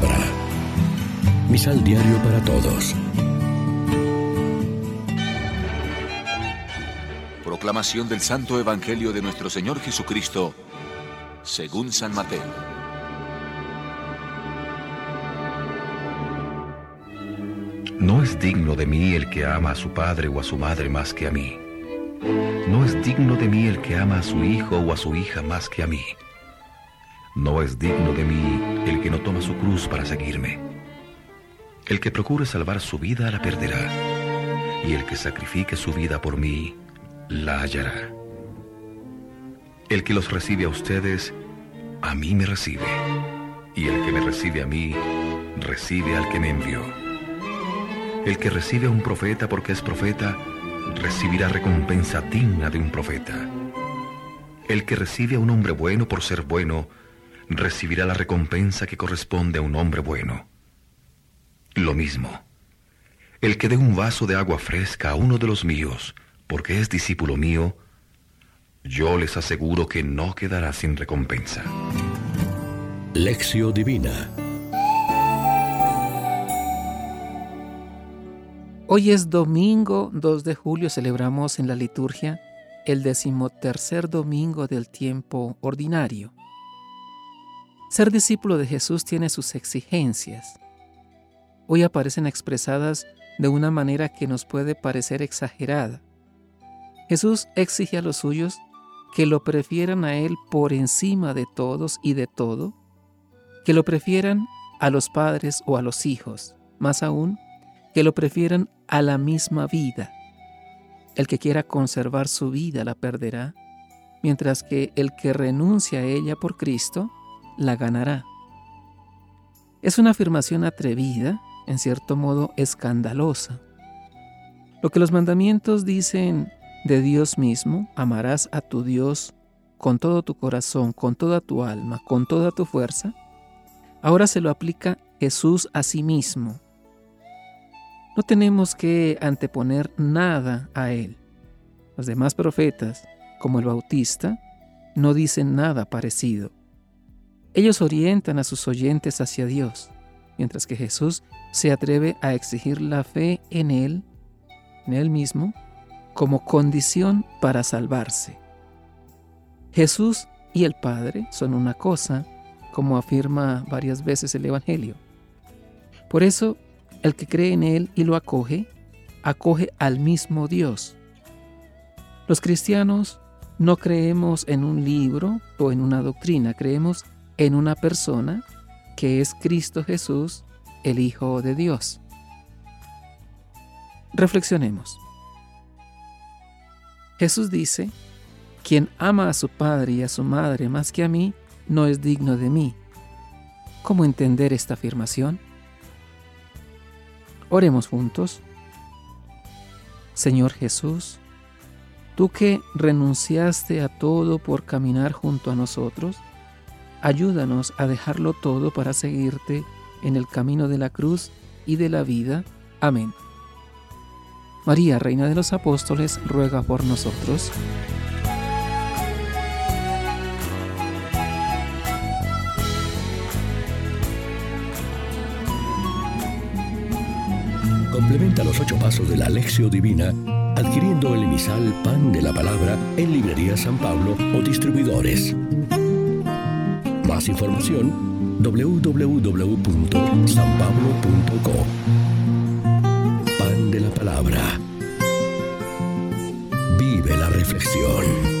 palabra. Misal diario para todos. Proclamación del Santo Evangelio de nuestro Señor Jesucristo, según San Mateo. No es digno de mí el que ama a su padre o a su madre más que a mí. No es digno de mí el que ama a su hijo o a su hija más que a mí. No es digno de mí el que no toma su cruz para seguirme. El que procure salvar su vida la perderá, y el que sacrifique su vida por mí la hallará. El que los recibe a ustedes, a mí me recibe, y el que me recibe a mí, recibe al que me envió. El que recibe a un profeta porque es profeta, recibirá recompensa digna de un profeta. El que recibe a un hombre bueno por ser bueno, recibirá la recompensa que corresponde a un hombre bueno. Lo mismo, el que dé un vaso de agua fresca a uno de los míos, porque es discípulo mío, yo les aseguro que no quedará sin recompensa. Lección Divina Hoy es domingo 2 de julio, celebramos en la liturgia el decimotercer domingo del tiempo ordinario. Ser discípulo de Jesús tiene sus exigencias. Hoy aparecen expresadas de una manera que nos puede parecer exagerada. Jesús exige a los suyos que lo prefieran a Él por encima de todos y de todo, que lo prefieran a los padres o a los hijos, más aún, que lo prefieran a la misma vida. El que quiera conservar su vida la perderá, mientras que el que renuncia a ella por Cristo la ganará. Es una afirmación atrevida, en cierto modo escandalosa. Lo que los mandamientos dicen de Dios mismo, amarás a tu Dios con todo tu corazón, con toda tu alma, con toda tu fuerza, ahora se lo aplica Jesús a sí mismo no tenemos que anteponer nada a Él. Los demás profetas, como el Bautista, no dicen nada parecido. Ellos orientan a sus oyentes hacia Dios, mientras que Jesús se atreve a exigir la fe en Él, en Él mismo, como condición para salvarse. Jesús y el Padre son una cosa, como afirma varias veces el Evangelio. Por eso el que cree en Él y lo acoge, acoge al mismo Dios. Los cristianos no creemos en un libro o en una doctrina, creemos en una persona que es Cristo Jesús, el Hijo de Dios. Reflexionemos. Jesús dice, quien ama a su padre y a su madre más que a mí, no es digno de mí. ¿Cómo entender esta afirmación? Oremos juntos. Señor Jesús, tú que renunciaste a todo por caminar junto a nosotros, ayúdanos a dejarlo todo para seguirte en el camino de la cruz y de la vida. Amén. María, Reina de los Apóstoles, ruega por nosotros. Complementa los ocho pasos de la Alexio Divina adquiriendo el emisal Pan de la Palabra en Librería San Pablo o distribuidores. Más información www.sanpablo.co Pan de la Palabra. Vive la reflexión.